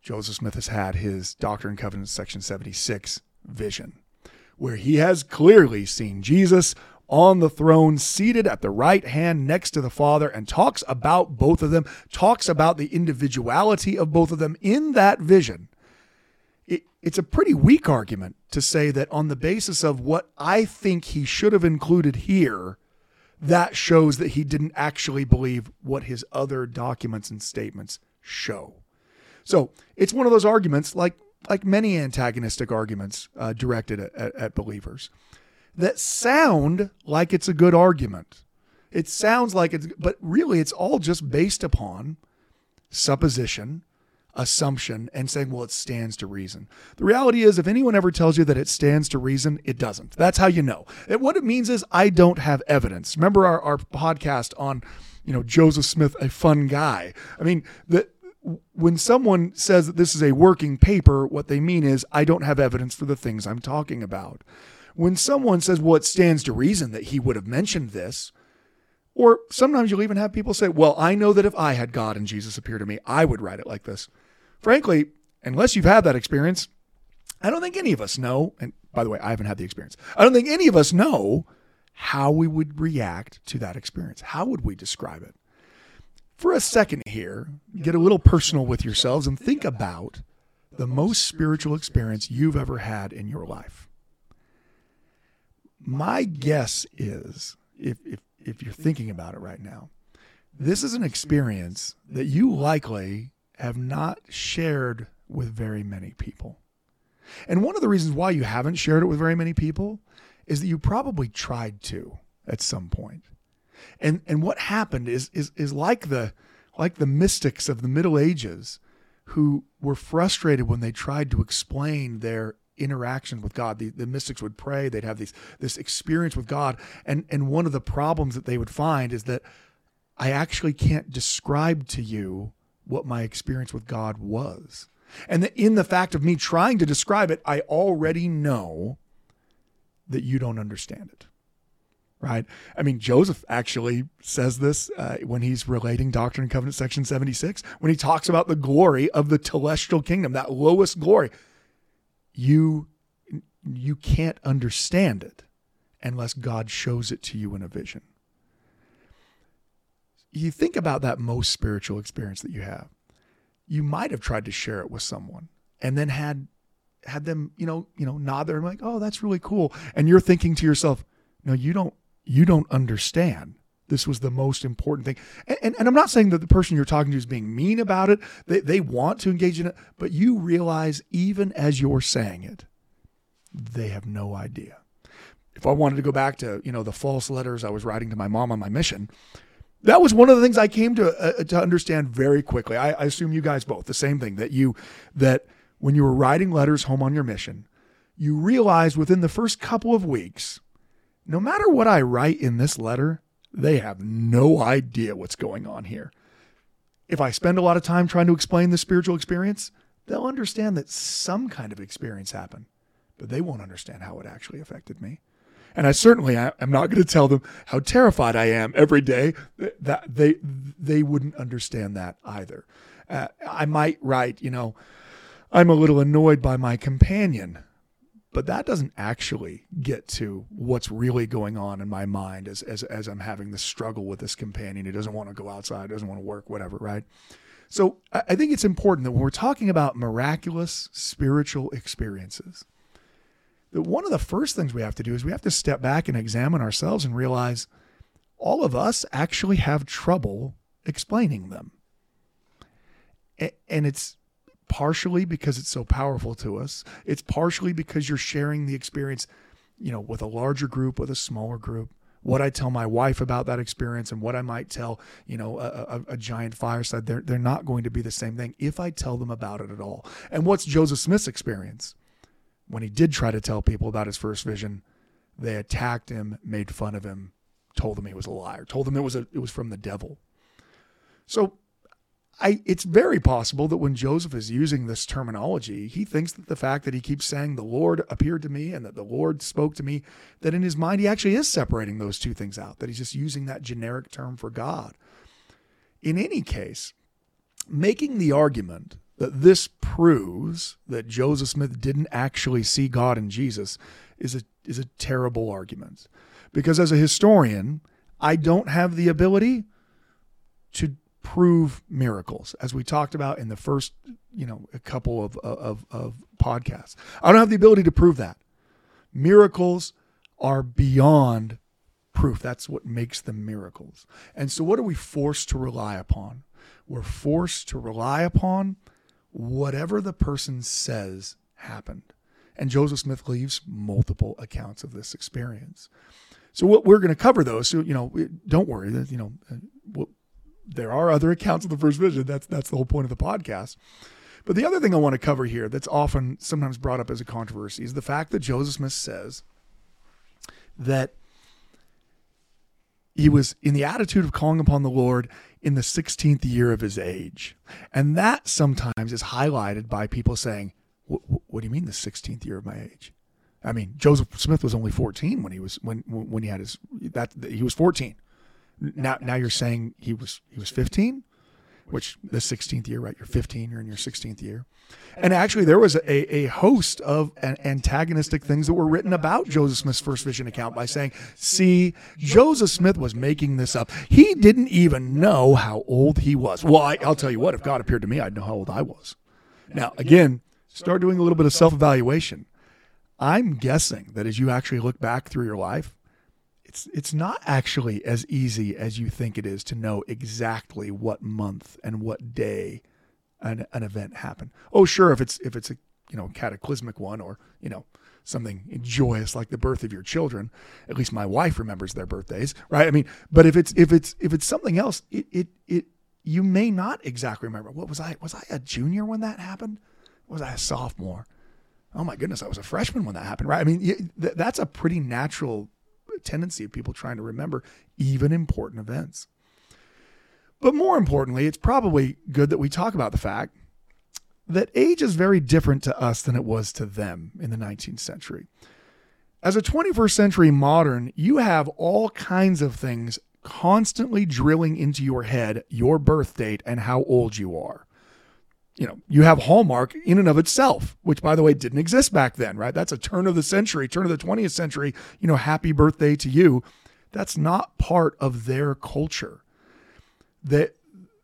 Joseph Smith has had his Doctrine and Covenants, section 76 vision, where he has clearly seen Jesus on the throne, seated at the right hand next to the Father, and talks about both of them, talks about the individuality of both of them in that vision it, it's a pretty weak argument to say that on the basis of what I think he should have included here, that shows that he didn't actually believe what his other documents and statements show. So it's one of those arguments, like like many antagonistic arguments uh, directed at, at, at believers, that sound like it's a good argument. It sounds like it's, but really it's all just based upon supposition assumption and saying, well, it stands to reason. The reality is, if anyone ever tells you that it stands to reason, it doesn't. That's how you know. And what it means is, I don't have evidence. Remember our, our podcast on, you know, Joseph Smith, a fun guy. I mean, that when someone says that this is a working paper, what they mean is, I don't have evidence for the things I'm talking about. When someone says, well, it stands to reason that he would have mentioned this, or sometimes you'll even have people say, well, I know that if I had God and Jesus appear to me, I would write it like this frankly, unless you've had that experience, I don't think any of us know. And by the way, I haven't had the experience. I don't think any of us know how we would react to that experience. How would we describe it? For a second here, get a little personal with yourselves and think about the most spiritual experience you've ever had in your life. My guess is, if, if, if you're thinking about it right now, this is an experience that you likely have not shared with very many people. And one of the reasons why you haven't shared it with very many people is that you probably tried to at some point. And and what happened is is is like the like the mystics of the Middle Ages who were frustrated when they tried to explain their interaction with God. The, the mystics would pray, they'd have these this experience with God. And and one of the problems that they would find is that I actually can't describe to you what my experience with God was. And that in the fact of me trying to describe it, I already know that you don't understand it. Right? I mean, Joseph actually says this uh, when he's relating Doctrine and Covenants, section 76, when he talks about the glory of the celestial kingdom, that lowest glory. You, you can't understand it unless God shows it to you in a vision you think about that most spiritual experience that you have. You might have tried to share it with someone and then had had them, you know, you know, nod there and like, "Oh, that's really cool." And you're thinking to yourself, "No, you don't you don't understand. This was the most important thing." And, and, and I'm not saying that the person you're talking to is being mean about it. They they want to engage in it, but you realize even as you're saying it, they have no idea. If I wanted to go back to, you know, the false letters I was writing to my mom on my mission, that was one of the things I came to uh, to understand very quickly. I, I, assume you guys both the same thing that you that when you were writing letters home on your mission, you realized within the first couple of weeks, no matter what I write in this letter, they have no idea what's going on here. If I spend a lot of time trying to explain the spiritual experience, they'll understand that some kind of experience happened, but they won't understand how it actually affected me. And I certainly am not going to tell them how terrified I am every day. That they they wouldn't understand that either. Uh, I might write, you know, I'm a little annoyed by my companion, but that doesn't actually get to what's really going on in my mind as as as I'm having this struggle with this companion who doesn't want to go outside, doesn't want to work, whatever, right? So I I think it's important that when we're talking about miraculous spiritual experiences, that one of the first things we have to do is we have to step back and examine ourselves and realize all of us actually have trouble explaining them. And it's partially because it's so powerful to us. It's partially because you're sharing the experience, you know, with a larger group, with a smaller group. What I tell my wife about that experience and what I might tell, you know, a, a, a giant fireside, they're, they're not going to be the same thing if I tell them about it at all. And what's Joseph Smith's experience? When he did try to tell people about his first vision, they attacked him, made fun of him, told him he was a liar, told him it was a, it was from the devil. So I it's very possible that when Joseph is using this terminology, he thinks that the fact that he keeps saying the Lord appeared to me and that the Lord spoke to me, that in his mind he actually is separating those two things out, that he's just using that generic term for God. In any case, making the argument that this proves that Joseph Smith didn't actually see God in Jesus is a is a terrible argument. Because as a historian, I don't have the ability to prove miracles, as we talked about in the first, you know, a couple of, of, of podcasts. I don't have the ability to prove that. Miracles are beyond proof. That's what makes them miracles. And so, what are we forced to rely upon? We're forced to rely upon whatever the person says happened. And Joseph Smith leaves multiple accounts of this experience. So what we're going to cover those. So you know, don't worry. That you know, uh, we'll, there are other accounts of the first vision. That's that's the whole point of the podcast. But the other thing I want to cover here, that's often sometimes brought up as a controversy, is the fact that Joseph Smith says that he was in the attitude of calling upon the Lord in the 16th year of his age. And that sometimes is highlighted by people saying, "What, do you mean the 16th year of my age?" I mean, Joseph Smith was only 14 when he was when when he had his that he was 14. Now now you're saying he was he was 15, which the 16th year, right? You're 15, you're in your 16th year. And actually, there was a, a host of an antagonistic things that were written about Joseph Smith's first vision account by saying, see, Joseph Smith was making this up. He didn't even know how old he was. Well, I, I'll tell you what, if God appeared to me, I'd know how old I was. Now, again, start doing a little bit of self evaluation. I'm guessing that as you actually look back through your life, it's it's not actually as easy as you think it is to know exactly what month and what day an, an event happened. Oh, sure, if it's if it's a you know cataclysmic one or you know something joyous like the birth of your children, at least my wife remembers their birthdays, right? I mean, but if it's if it's if it's something else, it it it you may not exactly remember. What was I? Was I a junior when that happened? Was I a sophomore? Oh my goodness, I was a freshman when that happened, right? I mean, that's a pretty natural tendency of people trying to remember even important events. But more importantly, it's probably good that we talk about the fact that age is very different to us than it was to them in the 19th century. As a 21st century modern, you have all kinds of things constantly drilling into your head your birth date and how old you are. You know, you have Hallmark in and of itself, which by the way didn't exist back then, right? That's a turn of the century, turn of the 20th century, you know, happy birthday to you. That's not part of their culture. That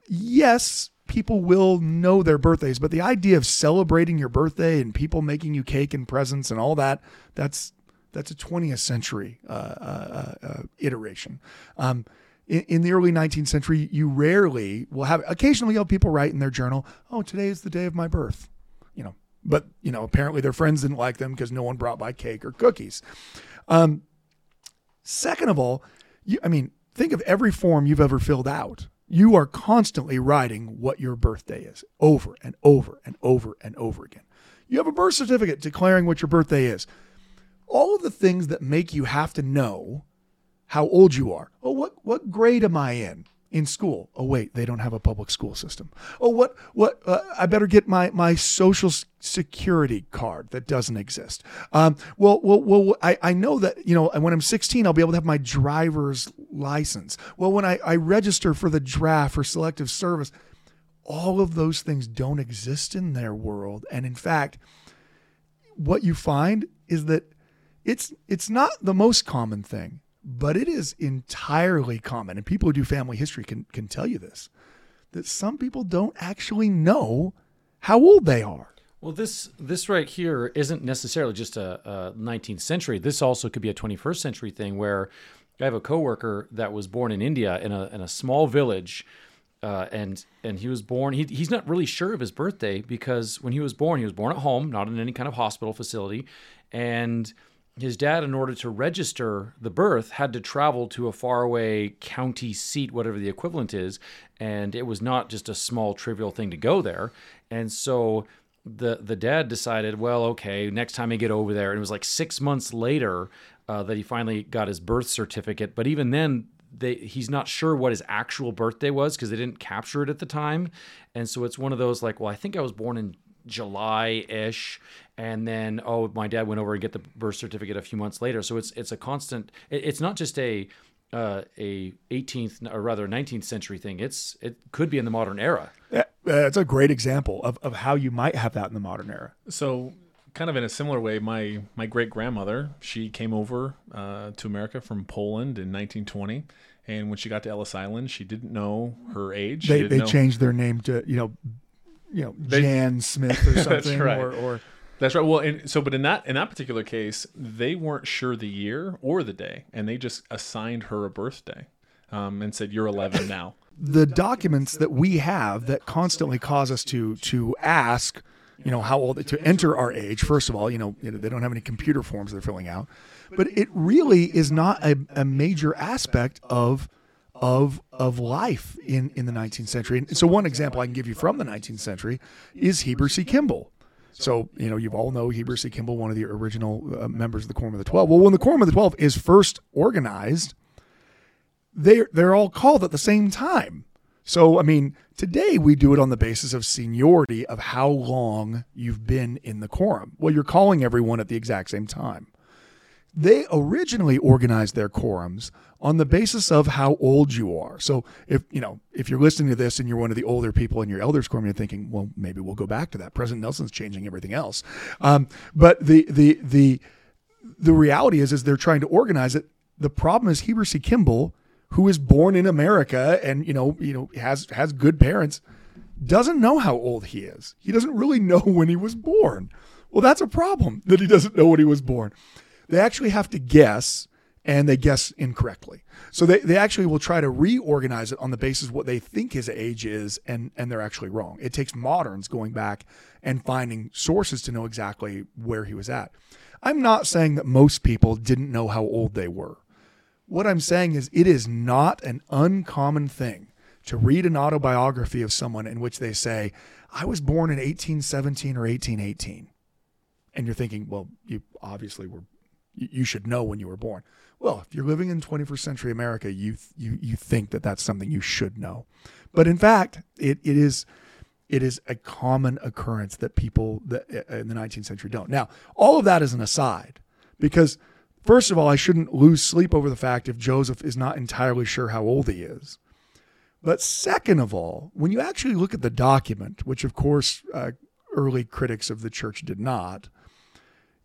yes, people will know their birthdays, but the idea of celebrating your birthday and people making you cake and presents and all that, that's that's a 20th century uh, uh, uh, iteration. Um, in, in, the early 19th century, you rarely will have. Occasionally, you'll have people write in their journal, "Oh, today is the day of my birth," you know. But you know, apparently their friends didn't like them because no one brought by cake or cookies. Um, second of all, you, I mean, think of every form you've ever filled out. You are constantly writing what your birthday is over and over and over and over again. You have a birth certificate declaring what your birthday is all of the things that make you have to know how old you are. Oh, what what grade am I in in school? Oh, wait, they don't have a public school system. Oh, what what uh, I better get my my social security card that doesn't exist. Um, well, well, well, I, I know that you know when I'm 16, I'll be able to have my driver's license. Well, when I, I register for the draft for selective service, all of those things don't exist in their world, and in fact, what you find is that it's it's not the most common thing, but it is entirely common, and people who do family history can can tell you this. that some people don't actually know how old they are. Well, this this right here isn't necessarily just a, a 19th century. This also could be a 21st century thing where I have a coworker that was born in India in a in a small village, uh, and and he was born. He, he's not really sure of his birthday because when he was born, he was born at home, not in any kind of hospital facility, and his dad, in order to register the birth, had to travel to a faraway county seat, whatever the equivalent is, and it was not just a small trivial thing to go there, and so the the dad decided, well, okay, next time I get over there, and it was like six months later uh, that he finally got his birth certificate. But even then, they he's not sure what his actual birthday was because they didn't capture it at the time, and so it's one of those like, well, I think I was born in July ish, and then oh, my dad went over and get the birth certificate a few months later. So it's it's a constant. It, it's not just a uh, a 18th or rather 19th century thing. It's it could be in the modern era. Yeah, uh, it's a great example of, of how you might have that in the modern era. So, kind of in a similar way, my my great grandmother she came over uh, to America from Poland in 1920, and when she got to Ellis Island, she didn't know her age. They they know- changed their name to you know, you know They- Jan Smith or something, right. or or That's right. Well, and so, but in that in that particular case, they weren't sure the year or the day, and they just assigned her a birthday, um, and said, "You're 11 now." the documents that we have that constantly cause us to to ask, you know, how old to enter our age. First of all, you know, you know, they don't have any computer forms they're filling out, but it really is not a, a major aspect of of of life in in the 19th century. And so one example I can give you from the 19th century is Heber C. Kimball. So, you know, you've all know Heber C. Kimball, one of the original uh, members of the Quorum of the Twelve. Well, when the Quorum of the Twelve is first organized, they're they're all called at the same time. So I mean, today we do it on the basis of seniority of how long you've been in the quorum. Well, you're calling everyone at the exact same time. They originally organized their quorums on the basis of how old you are. So if you know if you're listening to this and you're one of the older people in your elders quorum, you're thinking, well, maybe we'll go back to that. President Nelson's changing everything else, um, but the the the the reality is is they're trying to organize it. The problem is Heber C. Kimball, who is born in America and you know you know has has good parents, doesn't know how old he is. He doesn't really know when he was born. Well, that's a problem that he doesn't know when he was born. They actually have to guess, and they guess incorrectly. So they, they actually will try to reorganize it on the basis of what they think his age is, and, and they're actually wrong. It takes moderns going back and finding sources to know exactly where he was at. I'm not saying that most people didn't know how old they were. What I'm saying is, it is not an uncommon thing to read an autobiography of someone in which they say, I was born in 1817 or 1818. And you're thinking, well, you obviously were, you should know when you were born. Well, if you're living in 21st century America, you, you, you think that that's something you should know. But in fact, it, it is, it is a common occurrence that people that uh, in the 19th century don't. Now, all of that is an aside because first of all, I shouldn't lose sleep over the fact if Joseph is not entirely sure how old he is. But second of all, when you actually look at the document, which of course uh, early critics of the church did not,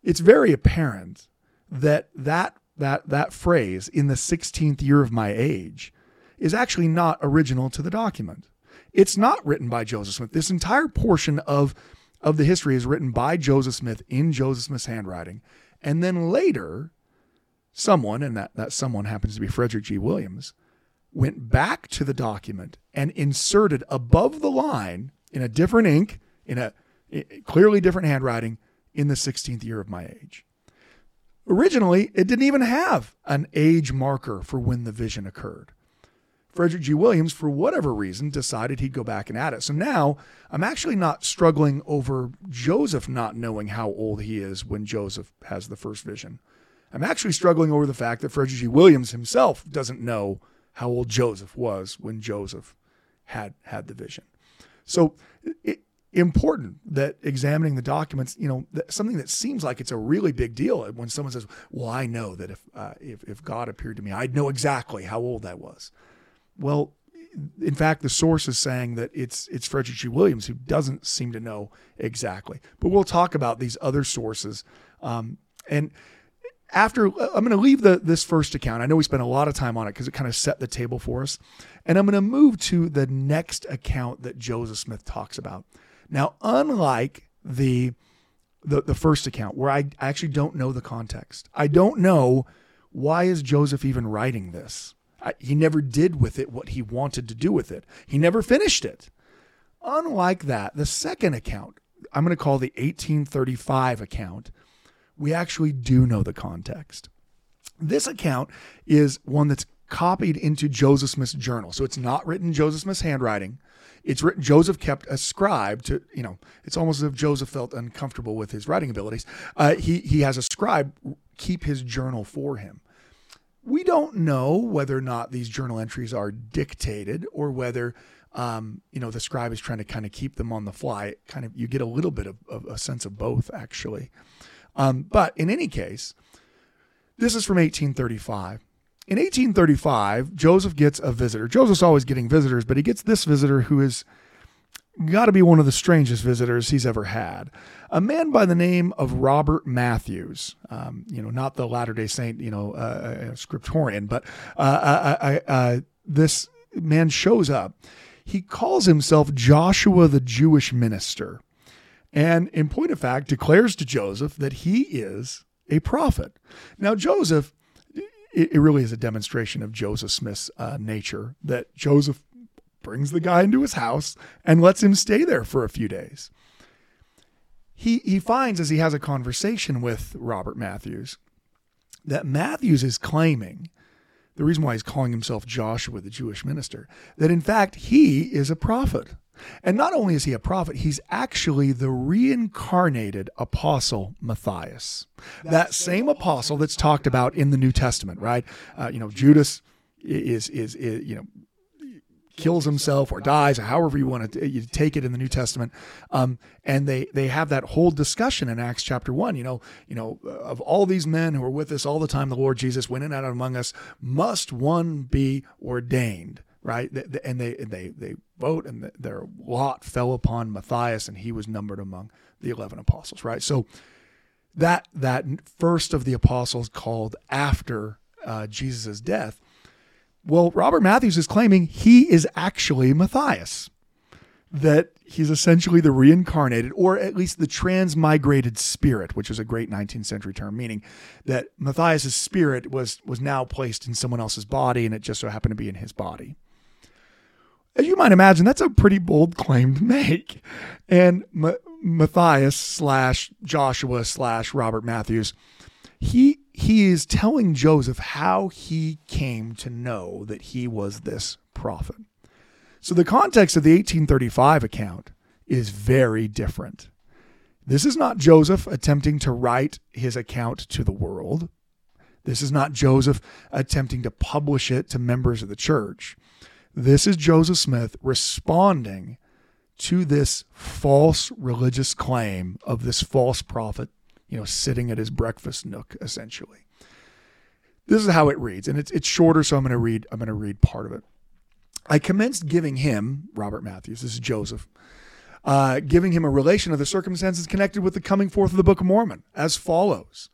it's very apparent that that that that phrase in the 16th year of my age is actually not original to the document. It's not written by Joseph Smith. This entire portion of of the history is written by Joseph Smith in Joseph Smith's handwriting, and then later, someone, and that that someone happens to be Frederick G. Williams, went back to the document and inserted above the line in a different ink, in a clearly different handwriting, in the 16th year of my age. Originally, it didn't even have an age marker for when the vision occurred. Frederick G. Williams, for whatever reason, decided he'd go back and add it. So now I'm actually not struggling over Joseph not knowing how old he is when Joseph has the first vision. I'm actually struggling over the fact that Frederick G. Williams himself doesn't know how old Joseph was when Joseph had had the vision. So it, important that examining the documents, you know, that, something that seems like it's a really big deal when someone says, "Well, I know that if uh, if if God appeared to me, I'd know exactly how old I was." Well, in fact, the source is saying that it's it's Frederick G. Williams who doesn't seem to know exactly. But we'll talk about these other sources, um, and after I'm going to leave the this first account. I know we spent a lot of time on it because it kind of set the table for us, and I'm going to move to the next account that Joseph Smith talks about. Now, unlike the the, the first account where I actually don't know the context, I don't know why is Joseph even writing this. I, he never did with it what he wanted to do with it. He never finished it. Unlike that, the second account, I'm going to call the 1835 account we actually do know the context. This account is one that's copied into Joseph Smith's journal. So it's not written Joseph Smith's handwriting. It's written, Joseph kept a scribe to, you know, it's almost as if Joseph felt uncomfortable with his writing abilities. Uh, he, he has a scribe keep his journal for him. We don't know whether or not these journal entries are dictated or whether, um, you know, the scribe is trying to kind of keep them on the fly. Kind of, you get a little bit of, of a sense of both, actually. Um, but in any case, this is from 1835. In 1835, Joseph gets a visitor. Joseph's always getting visitors, but he gets this visitor who is got to be one of the strangest visitors he's ever had. A man by the name of Robert Matthews. Um, you know, not the Latter Day Saint, you know, uh, uh scriptorian, but uh, uh, uh, uh, this man shows up. He calls himself Joshua the Jewish minister and in point of fact declares to Joseph that he is a prophet. Now, Joseph, it, really is a demonstration of Joseph Smith's uh, nature that Joseph brings the guy into his house and lets him stay there for a few days. He, he finds as he has a conversation with Robert Matthews that Matthews is claiming the reason why he's calling himself Joshua, the Jewish minister, that in fact he is a prophet. And not only is he a prophet, he's actually the reincarnated apostle Matthias. That same apostle that's talked about in the New Testament, right? Uh, you know, Judas is, is, is, you know, kills himself or dies, or however you want to you take it in the New Testament. Um, and they they have that whole discussion in Acts chapter one. You know, you know, of all these men who were with us all the time, the Lord Jesus went in and out among us. Must one be ordained? Right? And they they they vote, and their lot fell upon Matthias, and he was numbered among the eleven apostles, right? So that that first of the apostles called after uh, Jesus' death. Well, Robert Matthews is claiming he is actually Matthias, that he's essentially the reincarnated, or at least the transmigrated spirit, which is a great 19th century term, meaning that Matthias's spirit was was now placed in someone else's body, and it just so happened to be in his body as you might imagine, that's a pretty bold claim to make. And Matthias slash Joshua slash Robert Matthews, he he is telling Joseph how he came to know that he was this prophet. So the context of the 1835 account is very different. This is not Joseph attempting to write his account to the world. This is not Joseph attempting to publish it to members of the church. This is Joseph Smith responding to this false religious claim of this false prophet, you know, sitting at his breakfast nook, essentially. This is how it reads, and it's it's shorter, so I'm going to read I'm to read part of it. I commenced giving him Robert Matthews. This is Joseph. Uh, giving him a relation of the circumstances connected with the coming forth of the Book of Mormon as follows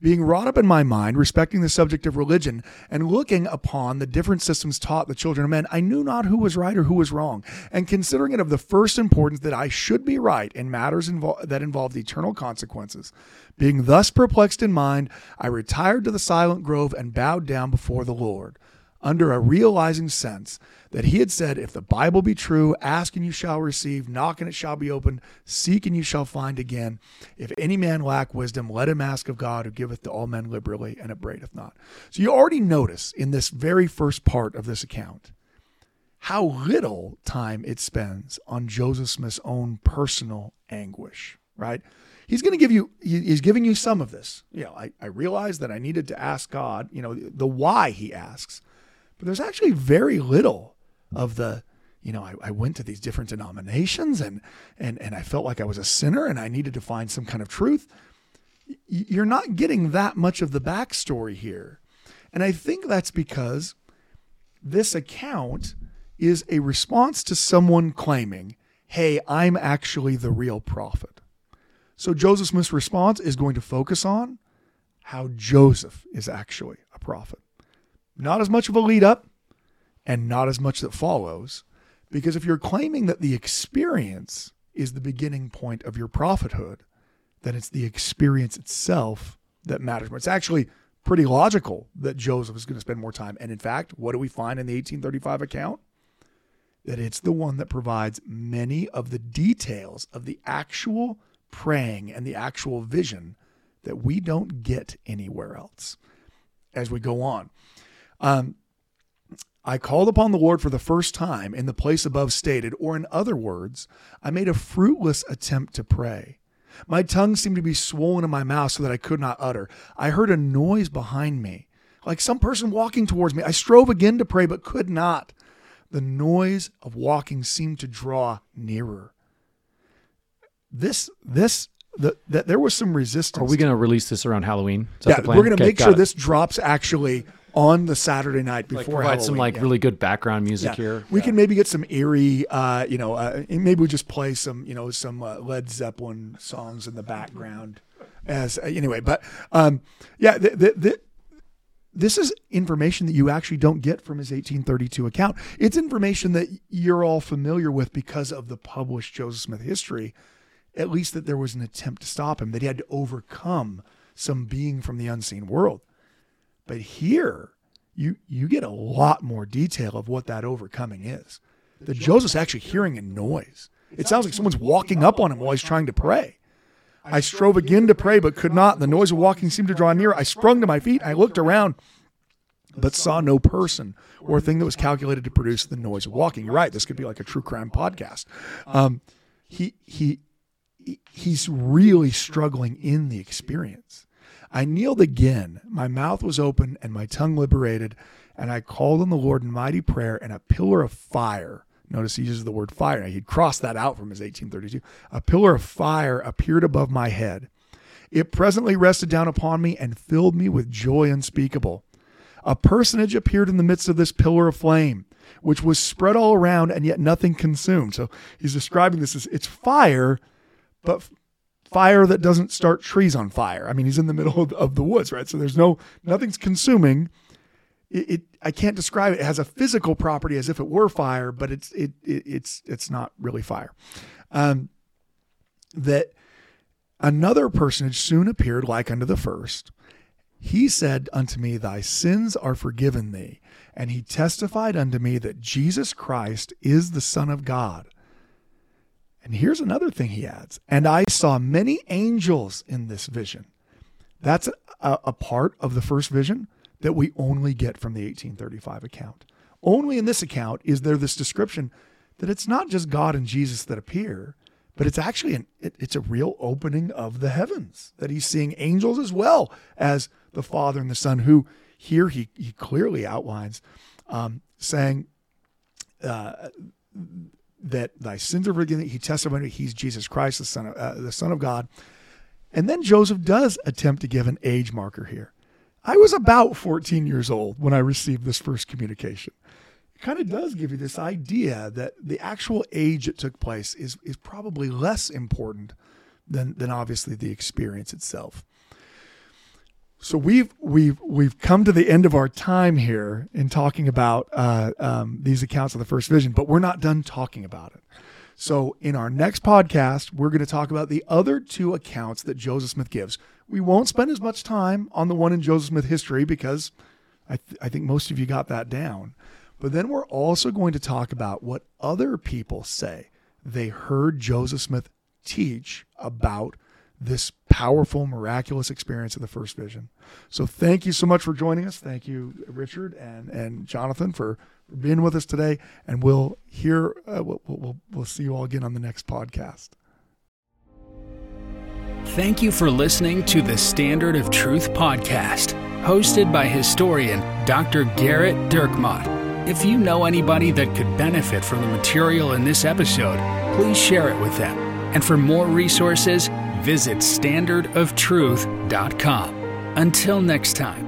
being wrought up in my mind respecting the subject of religion and looking upon the different systems taught the children of men, I knew not who was right or who was wrong. And considering it of the first importance that I should be right in matters invo- that involved eternal consequences, being thus perplexed in mind, I retired to the silent grove and bowed down before the Lord under a realizing sense that he had said, If the Bible be true, ask and you shall receive, knock and it shall be opened, seek and you shall find again. If any man lack wisdom, let him ask of God who giveth to all men liberally and upbraideth not. So you already notice in this very first part of this account how little time it spends on Joseph Smith's own personal anguish, right? He's going to give you, he's giving you some of this. You know, I, I realized that I needed to ask God, you know, the why he asks but there's actually very little of the, you know, I, I went to these different denominations and, and, and I felt like I was a sinner and I needed to find some kind of truth. You're not getting that much of the backstory here. And I think that's because this account is a response to someone claiming, hey, I'm actually the real prophet. So Joseph Smith's response is going to focus on how Joseph is actually a prophet. Not as much of a lead up and not as much that follows, because if you're claiming that the experience is the beginning point of your prophethood, then it's the experience itself that matters. It's actually pretty logical that Joseph is going to spend more time. And in fact, what do we find in the 1835 account? That it's the one that provides many of the details of the actual praying and the actual vision that we don't get anywhere else as we go on. Um, I called upon the Lord for the first time in the place above stated, or in other words, I made a fruitless attempt to pray. My tongue seemed to be swollen in my mouth so that I could not utter. I heard a noise behind me, like some person walking towards me. I strove again to pray, but could not. The noise of walking seemed to draw nearer. This, this, the, that there was some resistance. Are we going to release this around Halloween? Yeah, the plan? we're going to Okay, make sure it. this drops actually on the Saturday night before like provide Halloween. some like yeah. really good background music Yeah. here. We can maybe get some eerie, uh, you know, uh, maybe we just play some, you know, some uh, Led Zeppelin songs in the background. As uh, anyway, but um, yeah, the, the, the, this is information that you actually don't get from his 1832 account. It's information that you're all familiar with because of the published Joseph Smith history. At least that there was an attempt to stop him, that he had to overcome some being from the unseen world. But here, you you get a lot more detail of what that overcoming is. That Joseph's actually hearing a noise. It sounds like someone's walking up on him while he's trying to pray. I strove again to pray, but could not. The noise of walking seemed to draw near. I sprung to my feet. I looked around, but saw no person or thing that was calculated to produce the noise of walking. You're right. This could be like a true crime podcast. Um, he he he- he's really struggling in the experience. I kneeled again. My mouth was open and my tongue liberated, and I called on the Lord in mighty prayer, and a pillar of fire. Notice he uses the word fire. He'd crossed that out from his 1832. A pillar of fire appeared above my head. It presently rested down upon me and filled me with joy unspeakable. A personage appeared in the midst of this pillar of flame, which was spread all around and yet nothing consumed. So he's describing this as it's fire, but fire that doesn't start trees on fire. I mean, he's in the middle of, of the woods, right? So there's no nothing's consuming. It, it I can't describe it. It has a physical property as if it were fire, but it's it, it it's it's not really fire. Um, that another personage soon appeared like unto the first. He said unto me, Thy sins are forgiven thee. And he testified unto me that Jesus Christ is the Son of God. And here's another thing he adds. And I saw many angels in this vision. That's a, a part of the first vision that we only get from the 1835 account. Only in this account is there this description that it's not just God and Jesus that appear, but it's actually an it, it's a real opening of the heavens that he's seeing angels as well as the Father and the Son. Who here he he clearly outlines, um, saying uh, that thy sins are forgiven. He testified he's Jesus Christ, the Son of uh, the Son of God. And then Joseph does attempt to give an age marker here. I was about 14 years old when I received this first communication. It kind of does give you this idea that the actual age it took place is, is probably less important than, than obviously the experience itself. So we've we've we've come to the end of our time here in talking about uh, um, these accounts of the first vision, but we're not done talking about it. So in our next podcast, we're going to talk about the other two accounts that Joseph Smith gives. We won't spend as much time on the one in Joseph Smith history because I, th- I think most of you got that down. But then we're also going to talk about what other people say they heard Joseph Smith teach about this powerful, miraculous experience of the first vision. So thank you so much for joining us. Thank you, Richard and, and Jonathan, for, being with us today. And we'll hear, uh, we'll, we'll, we'll see you all again on the next podcast. Thank you for listening to the Standard of Truth podcast, hosted by historian Dr. Gerrit Dirkmaat. If you know anybody that could benefit from the material in this episode, please share it with them. And for more resources, visit standardoftruth.com. Until next time.